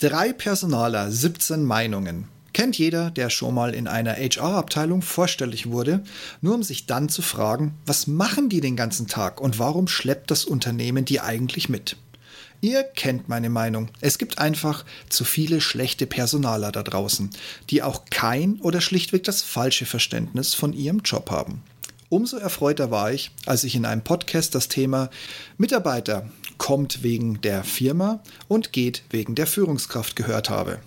Drei Personaler, 17 Meinungen. Kennt jeder, der schon mal in einer HR-Abteilung vorstellig wurde, nur um sich dann zu fragen, was machen die den ganzen Tag und warum schleppt das Unternehmen die eigentlich mit? Ihr kennt meine Meinung. Es gibt einfach zu viele schlechte Personaler da draußen, die auch kein oder schlichtweg das falsche Verständnis von ihrem Job haben. Umso erfreuter war ich, als ich in einem Podcast das Thema Mitarbeiter kommt wegen der Firma und geht wegen der Führungskraft gehört habe.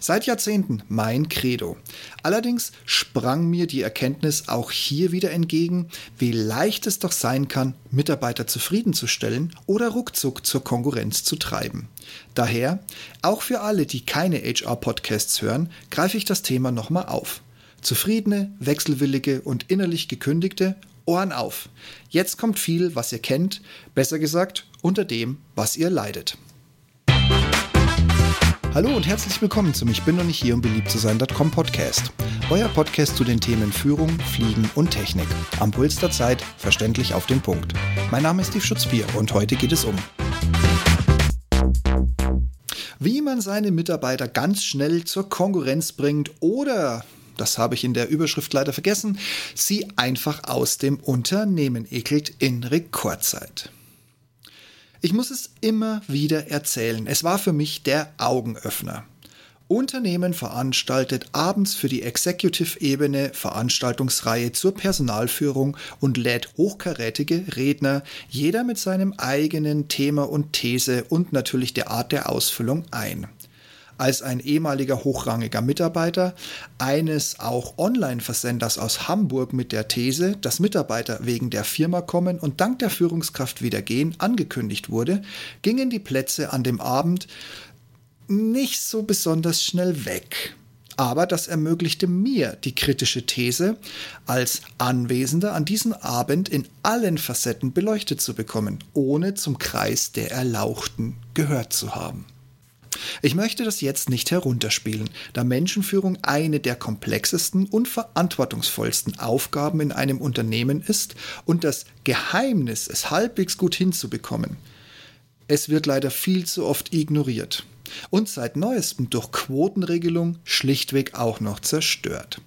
Seit Jahrzehnten mein Credo. Allerdings sprang mir die Erkenntnis auch hier wieder entgegen, wie leicht es doch sein kann, Mitarbeiter zufriedenzustellen oder ruckzuck zur Konkurrenz zu treiben. Daher, auch für alle, die keine HR-Podcasts hören, greife ich das Thema nochmal auf. Zufriedene, wechselwillige und innerlich gekündigte Ohren auf. Jetzt kommt viel, was ihr kennt, besser gesagt, unter dem, was ihr leidet. Hallo und herzlich willkommen zum Ich bin noch nicht hier, um beliebt zu sein.com Podcast. Euer Podcast zu den Themen Führung, Fliegen und Technik. Am Puls der Zeit, verständlich auf den Punkt. Mein Name ist Steve Schutzbier und heute geht es um wie man seine Mitarbeiter ganz schnell zur Konkurrenz bringt oder das habe ich in der Überschrift leider vergessen, sie einfach aus dem Unternehmen ekelt in Rekordzeit. Ich muss es immer wieder erzählen. Es war für mich der Augenöffner. Unternehmen veranstaltet abends für die Executive-Ebene Veranstaltungsreihe zur Personalführung und lädt hochkarätige Redner, jeder mit seinem eigenen Thema und These und natürlich der Art der Ausfüllung ein als ein ehemaliger hochrangiger Mitarbeiter eines auch Online-Versenders aus Hamburg mit der These, dass Mitarbeiter wegen der Firma kommen und dank der Führungskraft wieder gehen, angekündigt wurde, gingen die Plätze an dem Abend nicht so besonders schnell weg. Aber das ermöglichte mir die kritische These, als Anwesender an diesem Abend in allen Facetten beleuchtet zu bekommen, ohne zum Kreis der Erlauchten gehört zu haben. Ich möchte das jetzt nicht herunterspielen, da Menschenführung eine der komplexesten und verantwortungsvollsten Aufgaben in einem Unternehmen ist und das Geheimnis, es halbwegs gut hinzubekommen. Es wird leider viel zu oft ignoriert und seit neuestem durch Quotenregelung schlichtweg auch noch zerstört.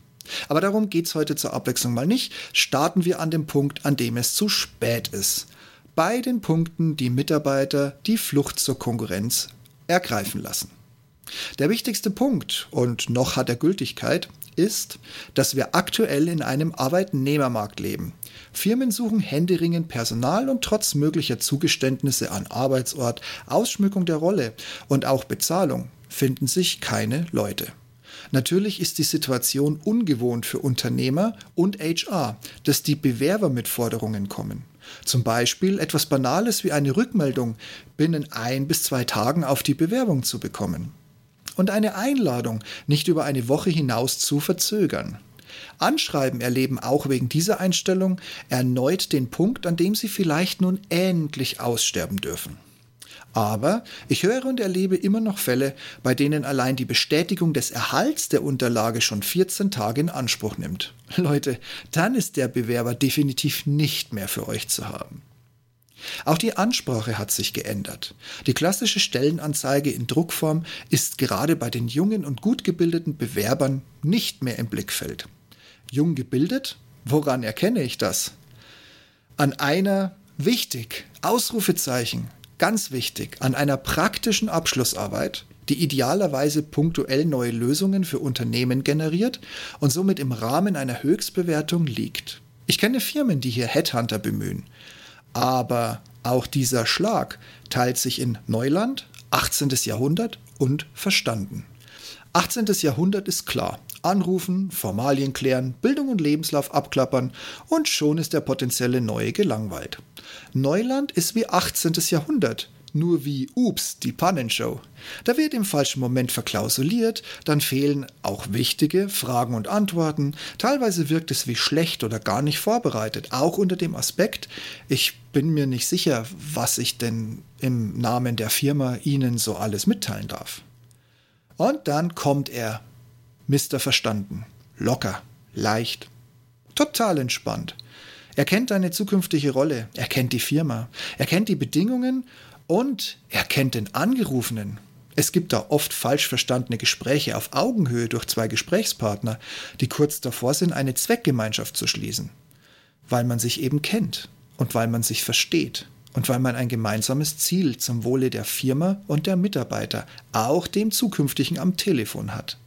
Aber darum geht es heute zur Abwechslung mal nicht. Starten wir an dem Punkt, an dem es zu spät ist. Bei den Punkten, die Mitarbeiter die Flucht zur Konkurrenz ergreifen lassen. Der wichtigste Punkt, und noch hat er Gültigkeit, ist, dass wir aktuell in einem Arbeitnehmermarkt leben. Firmen suchen händeringend Personal und trotz möglicher Zugeständnisse an Arbeitsort, Ausschmückung der Rolle und auch Bezahlung finden sich keine Leute. Natürlich ist die Situation ungewohnt für Unternehmer und HR, dass die Bewerber mit Forderungen kommen. Zum Beispiel etwas Banales wie eine Rückmeldung binnen ein bis zwei Tagen auf die Bewerbung zu bekommen. Und eine Einladung nicht über eine Woche hinaus zu verzögern. Anschreiben erleben auch wegen dieser Einstellung erneut den Punkt, an dem sie vielleicht nun endlich aussterben dürfen. Aber ich höre und erlebe immer noch Fälle, bei denen allein die Bestätigung des Erhalts der Unterlage schon 14 Tage in Anspruch nimmt. Leute, dann ist der Bewerber definitiv nicht mehr für euch zu haben. Auch die Ansprache hat sich geändert. Die klassische Stellenanzeige in Druckform ist gerade bei den jungen und gut gebildeten Bewerbern nicht mehr im Blickfeld. Jung gebildet? Woran erkenne ich das? An einer wichtig, Ausrufezeichen, ganz wichtig, an einer praktischen Abschlussarbeit, die idealerweise punktuell neue Lösungen für Unternehmen generiert und somit im Rahmen einer Höchstbewertung liegt. Ich kenne Firmen, die hier Headhunter bemühen. Aber auch dieser Schlag teilt sich in Neuland, 18. Jahrhundert und Verstanden. 18. Jahrhundert ist klar. Anrufen, Formalien klären, Bildung und Lebenslauf abklappern und schon ist der potenzielle Neue gelangweilt. Neuland ist wie 18. Jahrhundert, nur wie Ups, die Pannenshow. Da wird im falschen Moment verklausuliert, dann fehlen auch wichtige Fragen und Antworten, teilweise wirkt es wie schlecht oder gar nicht vorbereitet, auch unter dem Aspekt, ich bin mir nicht sicher, was ich denn im Namen der Firma Ihnen so alles mitteilen darf. Und dann kommt er, Mister Verstanden, locker, leicht, total entspannt. Er kennt deine zukünftige Rolle, er kennt die Firma, er kennt die Bedingungen und er kennt den Angerufenen. Es gibt da oft falsch verstandene Gespräche auf Augenhöhe durch zwei Gesprächspartner, die kurz davor sind, eine Zweckgemeinschaft zu schließen, weil man sich eben kennt und weil man sich versteht und weil man ein gemeinsames Ziel zum Wohle der Firma und der Mitarbeiter, auch dem zukünftigen am Telefon hat.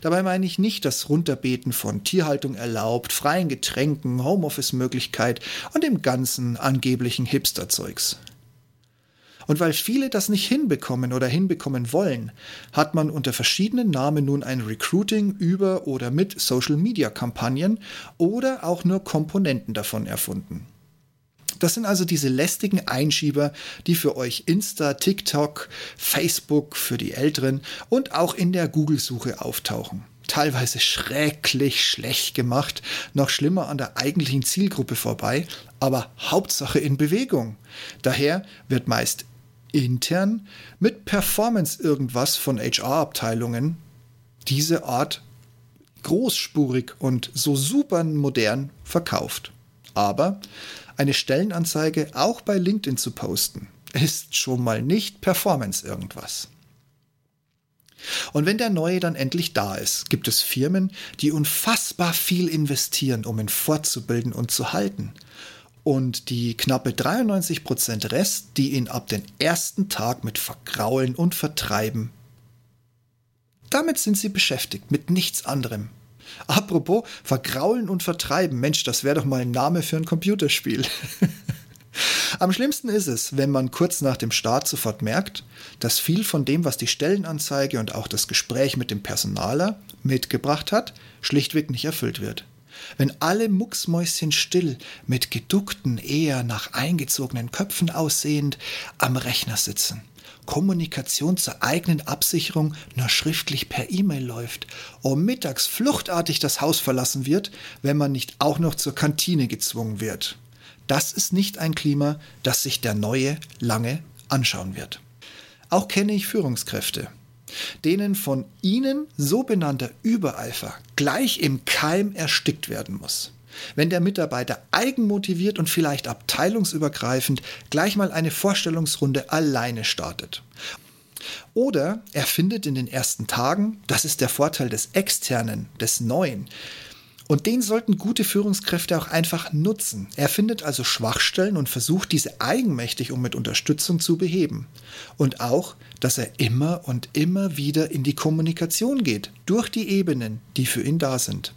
Dabei meine ich nicht das Runterbeten von Tierhaltung erlaubt, freien Getränken, Homeoffice-Möglichkeit und dem ganzen angeblichen Hipster-Zeugs. Und weil viele das nicht hinbekommen oder hinbekommen wollen, hat man unter verschiedenen Namen nun ein Recruiting über oder mit Social-Media-Kampagnen oder auch nur Komponenten davon erfunden. Das sind also diese lästigen Einschieber, die für euch Insta, TikTok, Facebook für die Älteren und auch in der Google-Suche auftauchen. Teilweise schrecklich schlecht gemacht, noch schlimmer an der eigentlichen Zielgruppe vorbei, aber Hauptsache in Bewegung. Daher wird meist intern mit Performance irgendwas von HR-Abteilungen diese Art großspurig und so super modern verkauft. Aber eine Stellenanzeige auch bei LinkedIn zu posten, ist schon mal nicht Performance irgendwas. Und wenn der neue dann endlich da ist, gibt es Firmen, die unfassbar viel investieren, um ihn fortzubilden und zu halten. Und die knappe 93% Rest, die ihn ab dem ersten Tag mit vergraulen und vertreiben. Damit sind sie beschäftigt, mit nichts anderem. Apropos, vergraulen und vertreiben. Mensch, das wäre doch mal ein Name für ein Computerspiel. Am schlimmsten ist es, wenn man kurz nach dem Start sofort merkt, dass viel von dem, was die Stellenanzeige und auch das Gespräch mit dem Personaler mitgebracht hat, schlichtweg nicht erfüllt wird. Wenn alle Mucksmäuschen still, mit geduckten, eher nach eingezogenen Köpfen aussehend, am Rechner sitzen Kommunikation zur eigenen Absicherung nur schriftlich per E-Mail läuft, um mittags fluchtartig das Haus verlassen wird, wenn man nicht auch noch zur Kantine gezwungen wird. Das ist nicht ein Klima, das sich der Neue lange anschauen wird. Auch kenne ich Führungskräfte, denen von ihnen so benannter Übereifer gleich im Keim erstickt werden muss wenn der Mitarbeiter eigenmotiviert und vielleicht abteilungsübergreifend gleich mal eine Vorstellungsrunde alleine startet. Oder er findet in den ersten Tagen, das ist der Vorteil des Externen, des Neuen, und den sollten gute Führungskräfte auch einfach nutzen. Er findet also Schwachstellen und versucht diese eigenmächtig und mit Unterstützung zu beheben. Und auch, dass er immer und immer wieder in die Kommunikation geht, durch die Ebenen, die für ihn da sind.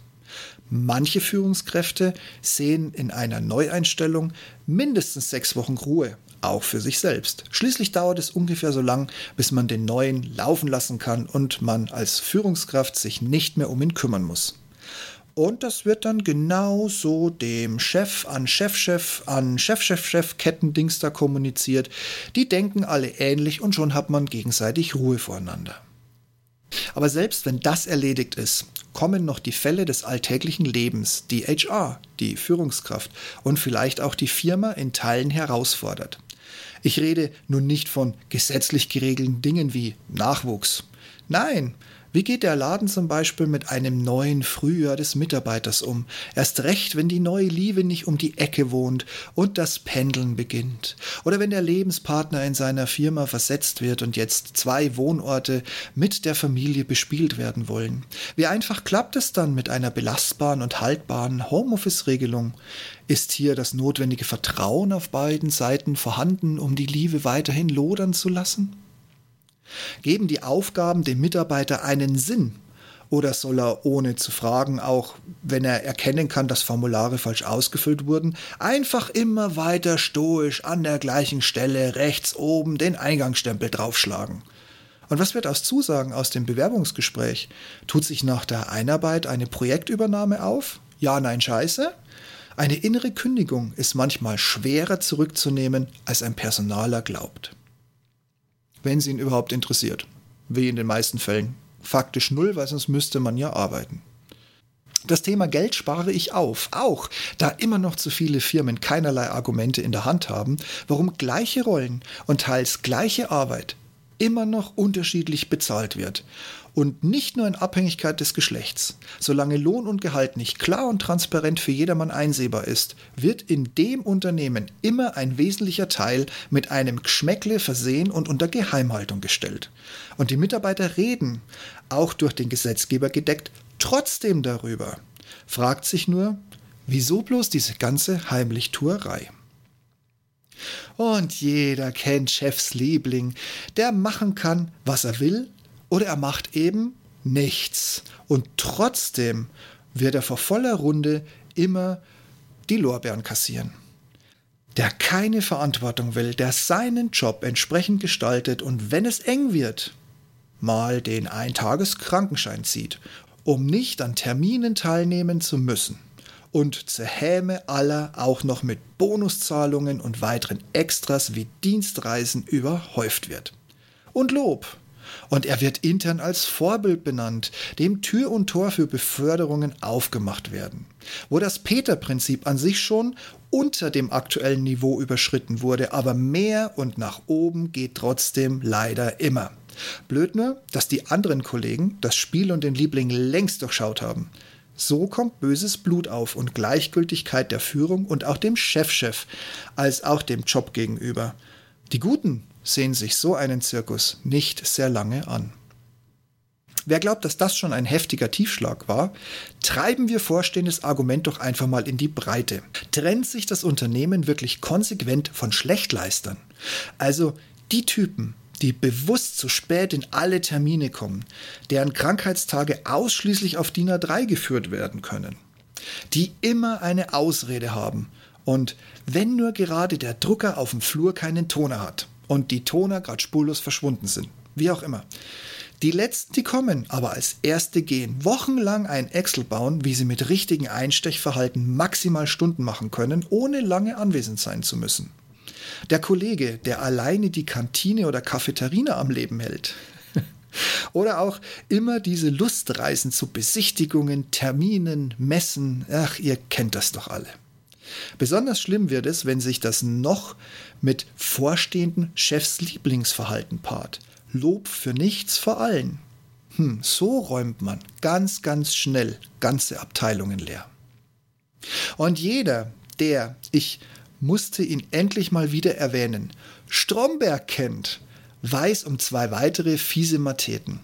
Manche Führungskräfte sehen in einer Neueinstellung mindestens sechs Wochen Ruhe, auch für sich selbst. Schließlich dauert es ungefähr so lang, bis man den neuen laufen lassen kann und man als Führungskraft sich nicht mehr um ihn kümmern muss. Und das wird dann genau so dem Chef an Chefchef an Chefchefchef Kettendings da kommuniziert. Die denken alle ähnlich und schon hat man gegenseitig Ruhe voreinander. Aber selbst wenn das erledigt ist, kommen noch die Fälle des alltäglichen Lebens, die HR, die Führungskraft und vielleicht auch die Firma in Teilen herausfordert. Ich rede nun nicht von gesetzlich geregelten Dingen wie Nachwuchs. Nein, wie geht der Laden zum Beispiel mit einem neuen Frühjahr des Mitarbeiters um? Erst recht, wenn die neue Liebe nicht um die Ecke wohnt und das Pendeln beginnt. Oder wenn der Lebenspartner in seiner Firma versetzt wird und jetzt zwei Wohnorte mit der Familie bespielt werden wollen. Wie einfach klappt es dann mit einer belastbaren und haltbaren Homeoffice-Regelung? Ist hier das notwendige Vertrauen auf beiden Seiten vorhanden, um die Liebe weiterhin lodern zu lassen? Geben die Aufgaben dem Mitarbeiter einen Sinn? Oder soll er, ohne zu fragen, auch wenn er erkennen kann, dass Formulare falsch ausgefüllt wurden, einfach immer weiter stoisch an der gleichen Stelle rechts oben den Eingangsstempel draufschlagen? Und was wird aus Zusagen aus dem Bewerbungsgespräch? Tut sich nach der Einarbeit eine Projektübernahme auf? Ja, nein, scheiße? Eine innere Kündigung ist manchmal schwerer zurückzunehmen, als ein Personaler glaubt wenn sie ihn überhaupt interessiert. Wie in den meisten Fällen. Faktisch null, weil sonst müsste man ja arbeiten. Das Thema Geld spare ich auf, auch da immer noch zu viele Firmen keinerlei Argumente in der Hand haben, warum gleiche Rollen und teils gleiche Arbeit immer noch unterschiedlich bezahlt wird. Und nicht nur in Abhängigkeit des Geschlechts. Solange Lohn und Gehalt nicht klar und transparent für jedermann einsehbar ist, wird in dem Unternehmen immer ein wesentlicher Teil mit einem Geschmäckle versehen und unter Geheimhaltung gestellt. Und die Mitarbeiter reden, auch durch den Gesetzgeber gedeckt, trotzdem darüber. Fragt sich nur, wieso bloß diese ganze Heimlichtuerei? Und jeder kennt Chefs Liebling, der machen kann, was er will, oder er macht eben nichts. Und trotzdem wird er vor voller Runde immer die Lorbeeren kassieren. Der keine Verantwortung will, der seinen Job entsprechend gestaltet und wenn es eng wird, mal den Eintageskrankenschein zieht, um nicht an Terminen teilnehmen zu müssen und zerhäme aller auch noch mit Bonuszahlungen und weiteren Extras wie Dienstreisen überhäuft wird. Und Lob, und er wird intern als Vorbild benannt, dem Tür und Tor für Beförderungen aufgemacht werden. Wo das Peter-Prinzip an sich schon unter dem aktuellen Niveau überschritten wurde, aber mehr und nach oben geht trotzdem leider immer. Blöd nur, dass die anderen Kollegen das Spiel und den Liebling längst durchschaut haben. So kommt böses Blut auf und Gleichgültigkeit der Führung und auch dem Chefchef -Chef als auch dem Job gegenüber. Die Guten sehen sich so einen Zirkus nicht sehr lange an. Wer glaubt, dass das schon ein heftiger Tiefschlag war, treiben wir vorstehendes Argument doch einfach mal in die Breite. Trennt sich das Unternehmen wirklich konsequent von Schlechtleistern? Also die Typen, die bewusst zu spät in alle Termine kommen, deren Krankheitstage ausschließlich auf DIN A3 geführt werden können, die immer eine Ausrede haben und wenn nur gerade der Drucker auf dem Flur keinen Toner hat und die Toner gerade spurlos verschwunden sind. Wie auch immer. Die letzten, die kommen, aber als erste gehen, wochenlang ein Excel bauen, wie sie mit richtigen Einstechverhalten maximal Stunden machen können, ohne lange anwesend sein zu müssen. Der Kollege, der alleine die Kantine oder Cafeterina am Leben hält. oder auch immer diese Lustreisen zu Besichtigungen, Terminen, Messen, ach, ihr kennt das doch alle. Besonders schlimm wird es, wenn sich das noch mit vorstehenden Chefs Lieblingsverhalten paart. Lob für nichts vor allen. Hm, so räumt man ganz, ganz schnell ganze Abteilungen leer. Und jeder, der, ich musste ihn endlich mal wieder erwähnen, Stromberg kennt, weiß um zwei weitere fiese Mateten.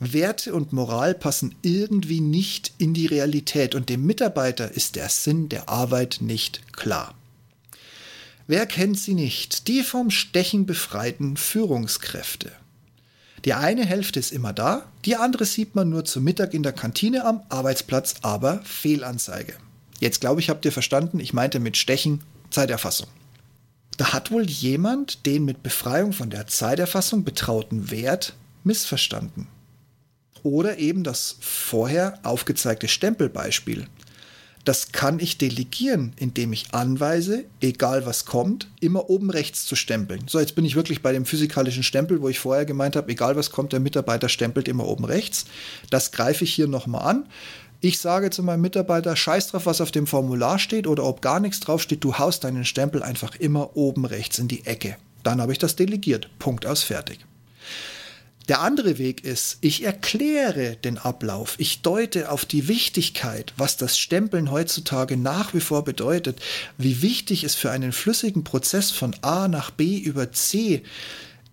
Werte und Moral passen irgendwie nicht in die Realität und dem Mitarbeiter ist der Sinn der Arbeit nicht klar. Wer kennt sie nicht? Die vom Stechen befreiten Führungskräfte. Die eine Hälfte ist immer da, die andere sieht man nur zu Mittag in der Kantine am Arbeitsplatz, aber Fehlanzeige. Jetzt glaube ich, habt ihr verstanden, ich meinte mit Stechen Zeiterfassung. Da hat wohl jemand den mit Befreiung von der Zeiterfassung betrauten Wert missverstanden. Oder eben das vorher aufgezeigte Stempelbeispiel. Das kann ich delegieren, indem ich anweise, egal was kommt, immer oben rechts zu stempeln. So, jetzt bin ich wirklich bei dem physikalischen Stempel, wo ich vorher gemeint habe, egal was kommt, der Mitarbeiter stempelt immer oben rechts. Das greife ich hier nochmal an. Ich sage zu meinem Mitarbeiter, scheiß drauf, was auf dem Formular steht oder ob gar nichts draufsteht, du haust deinen Stempel einfach immer oben rechts in die Ecke. Dann habe ich das delegiert. Punkt aus fertig. Der andere Weg ist, ich erkläre den Ablauf, ich deute auf die Wichtigkeit, was das Stempeln heutzutage nach wie vor bedeutet, wie wichtig es für einen flüssigen Prozess von A nach B über C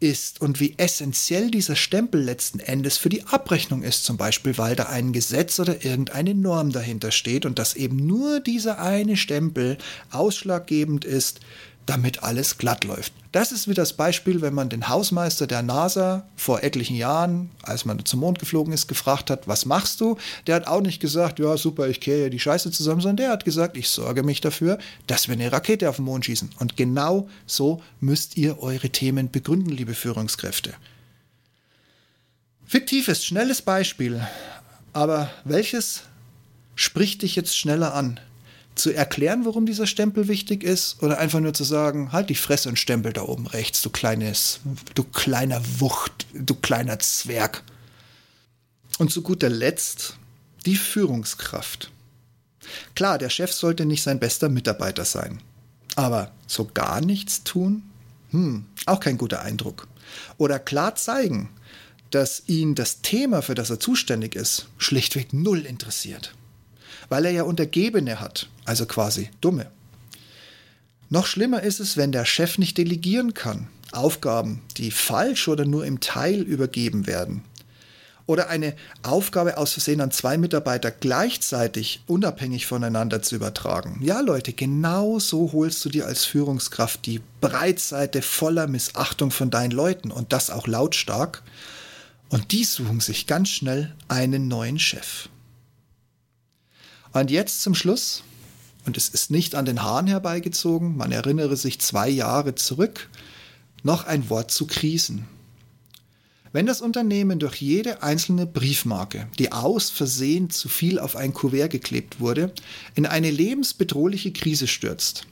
ist und wie essentiell dieser Stempel letzten Endes für die Abrechnung ist, zum Beispiel weil da ein Gesetz oder irgendeine Norm dahinter steht und dass eben nur dieser eine Stempel ausschlaggebend ist damit alles glatt läuft. Das ist wie das Beispiel, wenn man den Hausmeister der NASA vor etlichen Jahren, als man zum Mond geflogen ist, gefragt hat, was machst du? Der hat auch nicht gesagt, ja super, ich kehre die Scheiße zusammen, sondern der hat gesagt, ich sorge mich dafür, dass wir eine Rakete auf den Mond schießen. Und genau so müsst ihr eure Themen begründen, liebe Führungskräfte. Fiktives, schnelles Beispiel, aber welches spricht dich jetzt schneller an? Zu erklären, warum dieser Stempel wichtig ist, oder einfach nur zu sagen, halt die Fresse und Stempel da oben rechts, du kleines, du kleiner Wucht, du kleiner Zwerg. Und zu guter Letzt die Führungskraft. Klar, der Chef sollte nicht sein bester Mitarbeiter sein. Aber so gar nichts tun? Hm, auch kein guter Eindruck. oder klar zeigen, dass ihn das Thema, für das er zuständig ist, schlichtweg null interessiert. Weil er ja Untergebene hat, also quasi Dumme. Noch schlimmer ist es, wenn der Chef nicht delegieren kann, Aufgaben, die falsch oder nur im Teil übergeben werden. Oder eine Aufgabe aus Versehen an zwei Mitarbeiter gleichzeitig unabhängig voneinander zu übertragen. Ja, Leute, genau so holst du dir als Führungskraft die Breitseite voller Missachtung von deinen Leuten und das auch lautstark. Und die suchen sich ganz schnell einen neuen Chef. Und jetzt zum Schluss, und es ist nicht an den Haaren herbeigezogen, man erinnere sich zwei Jahre zurück, noch ein Wort zu Krisen. Wenn das Unternehmen durch jede einzelne Briefmarke, die aus Versehen zu viel auf ein Kuvert geklebt wurde, in eine lebensbedrohliche Krise stürzt,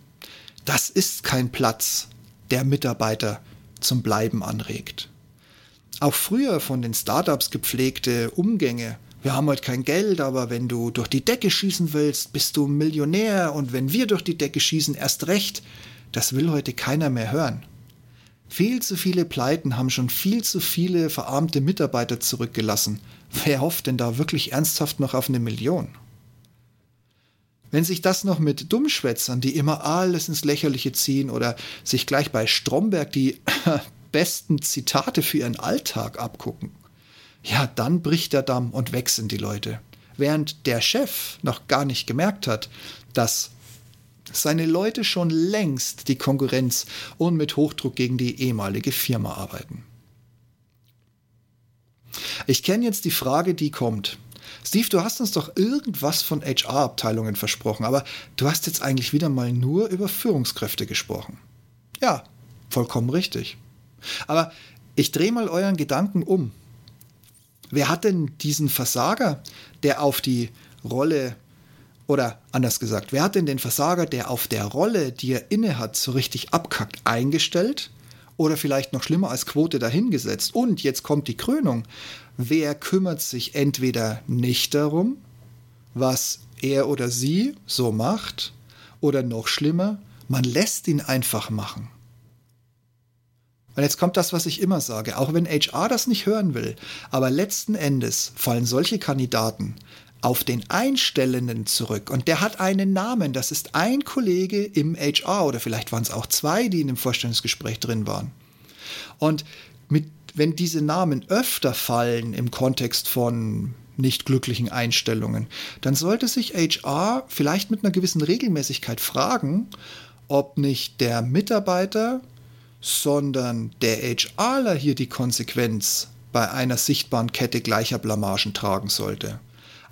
das ist kein Platz, der Mitarbeiter zum Bleiben anregt. Auch früher von den Startups gepflegte Umgänge, wir haben heute kein Geld, aber wenn du durch die Decke schießen willst, bist du Millionär und wenn wir durch die Decke schießen, erst recht, das will heute keiner mehr hören. Viel zu viele Pleiten haben schon viel zu viele verarmte Mitarbeiter zurückgelassen. Wer hofft denn da wirklich ernsthaft noch auf eine Million? Wenn sich das noch mit Dummschwätzern, die immer alles ins Lächerliche ziehen oder sich gleich bei Stromberg die besten Zitate für ihren Alltag abgucken, ja, dann bricht der Damm und wechseln die Leute. Während der Chef noch gar nicht gemerkt hat, dass seine Leute schon längst die Konkurrenz und mit Hochdruck gegen die ehemalige Firma arbeiten. Ich kenne jetzt die Frage, die kommt. Steve, du hast uns doch irgendwas von HR-Abteilungen versprochen, aber du hast jetzt eigentlich wieder mal nur über Führungskräfte gesprochen. Ja, vollkommen richtig. Aber ich drehe mal euren Gedanken um. Wer hat denn diesen Versager, der auf die Rolle oder anders gesagt, wer hat denn den Versager, der auf der Rolle, die er innehat, so richtig abkackt, eingestellt? Oder vielleicht noch schlimmer als Quote dahingesetzt? Und jetzt kommt die Krönung. Wer kümmert sich entweder nicht darum, was er oder sie so macht, oder noch schlimmer, man lässt ihn einfach machen. Und jetzt kommt das, was ich immer sage, auch wenn HR das nicht hören will, aber letzten Endes fallen solche Kandidaten auf den Einstellenden zurück. Und der hat einen Namen. Das ist ein Kollege im HR oder vielleicht waren es auch zwei, die in dem Vorstellungsgespräch drin waren. Und mit, wenn diese Namen öfter fallen im Kontext von nicht glücklichen Einstellungen, dann sollte sich HR vielleicht mit einer gewissen Regelmäßigkeit fragen, ob nicht der Mitarbeiter, sondern der HRler hier die Konsequenz bei einer sichtbaren Kette gleicher Blamagen tragen sollte.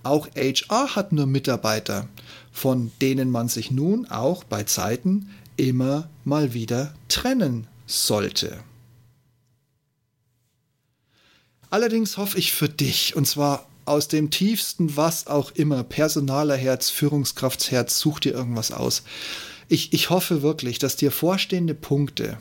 Auch HR hat nur Mitarbeiter, von denen man sich nun auch bei Zeiten immer mal wieder trennen sollte. Allerdings hoffe ich für dich, und zwar aus dem tiefsten, was auch immer, Personalerherz, Führungskraftsherz, such dir irgendwas aus. Ich, ich hoffe wirklich, dass dir vorstehende Punkte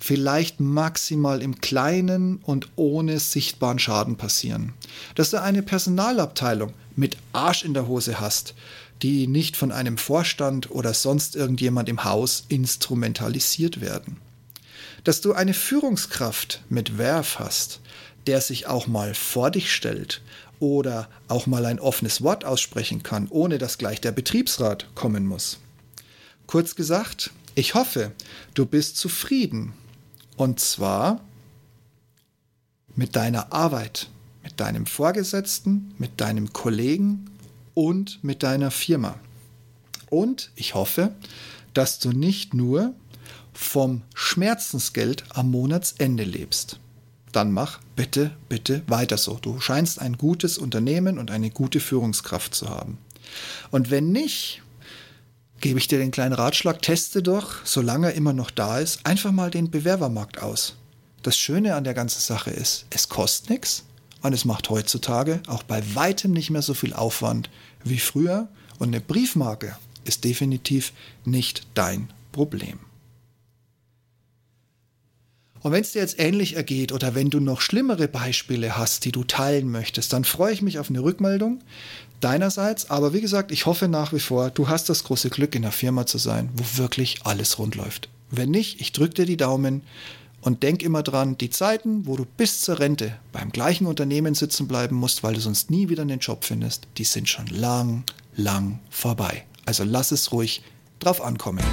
vielleicht maximal im Kleinen und ohne sichtbaren Schaden passieren. Dass du eine Personalabteilung mit Arsch in der Hose hast, die nicht von einem Vorstand oder sonst irgendjemand im Haus instrumentalisiert werden. Dass du eine Führungskraft mit Werf hast, der sich auch mal vor dich stellt oder auch mal ein offenes Wort aussprechen kann, ohne dass gleich der Betriebsrat kommen muss. Kurz gesagt, ich hoffe, du bist zufrieden und zwar mit deiner Arbeit, mit deinem Vorgesetzten, mit deinem Kollegen und mit deiner Firma. Und ich hoffe, dass du nicht nur vom Schmerzensgeld am Monatsende lebst. Dann mach bitte, bitte weiter so. Du scheinst ein gutes Unternehmen und eine gute Führungskraft zu haben. Und wenn nicht, gebe ich dir den kleinen Ratschlag, teste doch, solange er immer noch da ist, einfach mal den Bewerbermarkt aus. Das Schöne an der ganzen Sache ist, es kostet nichts und es macht heutzutage auch bei weitem nicht mehr so viel Aufwand wie früher und eine Briefmarke ist definitiv nicht dein Problem. Und wenn es dir jetzt ähnlich ergeht oder wenn du noch schlimmere Beispiele hast, die du teilen möchtest, dann freue ich mich auf eine Rückmeldung deinerseits. Aber wie gesagt, ich hoffe nach wie vor, du hast das große Glück, in einer Firma zu sein, wo wirklich alles rund läuft. Wenn nicht, ich drücke dir die Daumen Und denk immer dran, die Zeiten, wo du bis zur Rente beim gleichen Unternehmen sitzen bleiben musst, weil du sonst nie wieder einen Job findest, die sind schon lang, lang vorbei. Also lass es ruhig drauf ankommen.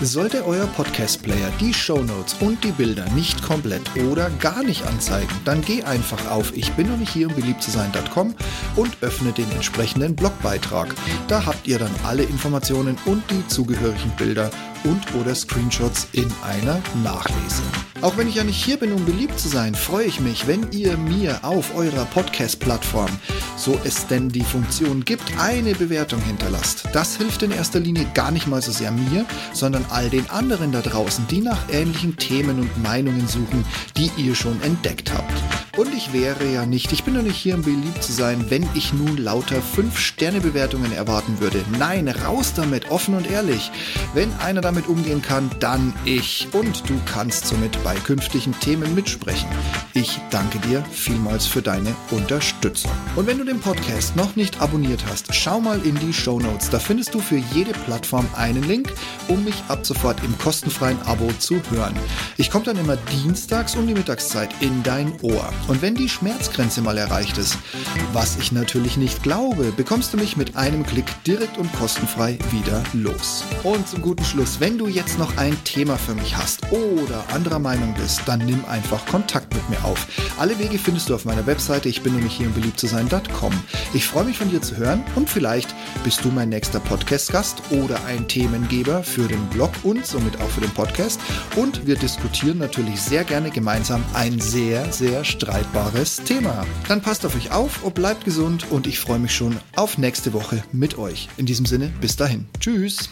Sollte euer Podcast-Player die Shownotes und die Bilder nicht komplett oder gar nicht anzeigen, dann geh einfach auf ich bin noch nicht hier, um beliebt zu sein.com und öffne den entsprechenden Blogbeitrag. Da habt ihr dann alle Informationen und die zugehörigen Bilder und oder Screenshots in einer Nachlese. Auch wenn ich ja nicht hier bin, um beliebt zu sein, freue ich mich, wenn ihr mir auf eurer Podcast-Plattform, so es denn die Funktion gibt, eine Bewertung hinterlasst. Das hilft in erster Linie gar nicht mal so sehr mir, sondern all den anderen da draußen, die nach ähnlichen Themen und Meinungen suchen, die ihr schon entdeckt habt. Und ich wäre ja nicht, ich bin doch nicht hier, um beliebt zu sein, wenn ich nun lauter 5-Sterne-Bewertungen erwarten würde. Nein, raus damit, offen und ehrlich. Wenn einer damit umgehen kann, dann ich. Und du kannst somit bei künftigen Themen mitsprechen. Ich danke dir vielmals für deine Unterstützung. Und wenn du den Podcast noch nicht abonniert hast, schau mal in die Show Notes. Da findest du für jede Plattform einen Link, um mich ab sofort im kostenfreien Abo zu hören. Ich komme dann immer dienstags um die Mittagszeit in dein Ohr. Und wenn die Schmerzgrenze mal erreicht ist, was ich natürlich nicht glaube, bekommst du mich mit einem Klick direkt und kostenfrei wieder los. Und zum guten Schluss, wenn du jetzt noch ein Thema für mich hast oder anderer Meinung bist, dann nimm einfach Kontakt mit mir auf. Alle Wege findest du auf meiner Webseite, ich bin nämlich hier im beliebt zu sein.com. Ich freue mich von dir zu hören und vielleicht bist du mein nächster Podcast-Gast oder ein Themengeber für den Blog und somit auch für den Podcast. Und wir diskutieren natürlich sehr gerne gemeinsam ein sehr, sehr streitiges streitbares Thema. Dann passt auf euch auf und bleibt gesund und ich freue mich schon auf nächste Woche mit euch. In diesem Sinne, bis dahin. Tschüss.